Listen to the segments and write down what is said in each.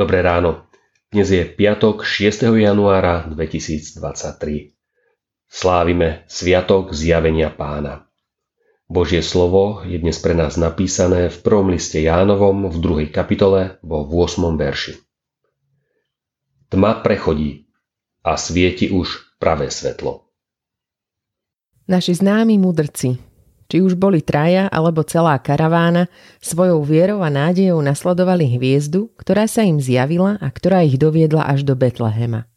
Dobré ráno. Dnes je piatok 6. januára 2023. Slávime Sviatok zjavenia pána. Božie slovo je dnes pre nás napísané v prvom liste Jánovom v 2. kapitole vo 8. verši. Tma prechodí a svieti už pravé svetlo. Naši známi mudrci či už boli traja alebo celá karavána, svojou vierou a nádejou nasledovali hviezdu, ktorá sa im zjavila a ktorá ich doviedla až do Betlehema.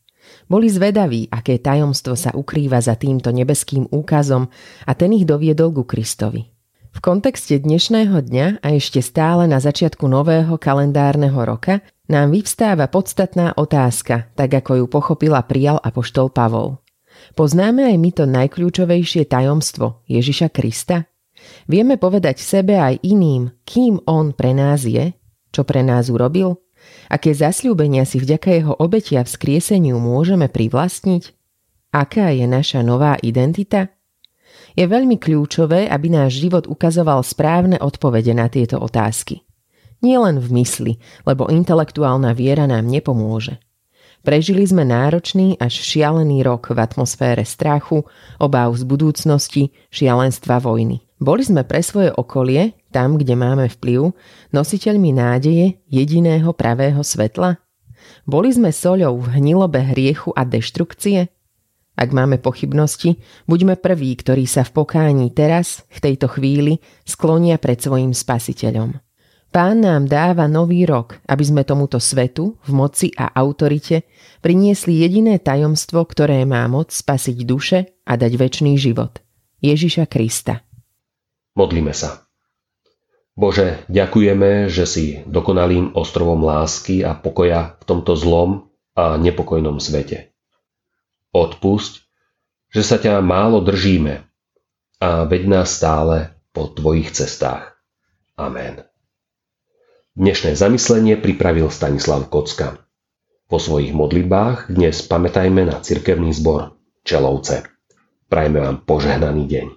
Boli zvedaví, aké tajomstvo sa ukrýva za týmto nebeským úkazom a ten ich doviedol ku Kristovi. V kontexte dnešného dňa a ešte stále na začiatku nového kalendárneho roka nám vyvstáva podstatná otázka, tak ako ju pochopila prijal apoštol Pavol. Poznáme aj my to najkľúčovejšie tajomstvo Ježiša Krista? Vieme povedať sebe aj iným, kým On pre nás je? Čo pre nás urobil? Aké zasľúbenia si vďaka jeho obetia v skrieseniu môžeme privlastniť? Aká je naša nová identita? Je veľmi kľúčové, aby náš život ukazoval správne odpovede na tieto otázky. Nie len v mysli, lebo intelektuálna viera nám nepomôže. Prežili sme náročný až šialený rok v atmosfére strachu, obáv z budúcnosti, šialenstva vojny. Boli sme pre svoje okolie, tam, kde máme vplyv, nositeľmi nádeje jediného pravého svetla? Boli sme soľou v hnilobe hriechu a deštrukcie? Ak máme pochybnosti, buďme prví, ktorí sa v pokání teraz, v tejto chvíli, sklonia pred svojim spasiteľom. Pán nám dáva nový rok, aby sme tomuto svetu, v moci a autorite, priniesli jediné tajomstvo, ktoré má moc spasiť duše a dať väčší život. Ježiša Krista. Modlíme sa. Bože, ďakujeme, že si dokonalým ostrovom lásky a pokoja v tomto zlom a nepokojnom svete. Odpusť, že sa ťa málo držíme a veď nás stále po tvojich cestách. Amen. Dnešné zamyslenie pripravil Stanislav Kocka. Po svojich modlitbách dnes pamätajme na cirkevný zbor Čelovce. Prajme vám požehnaný deň.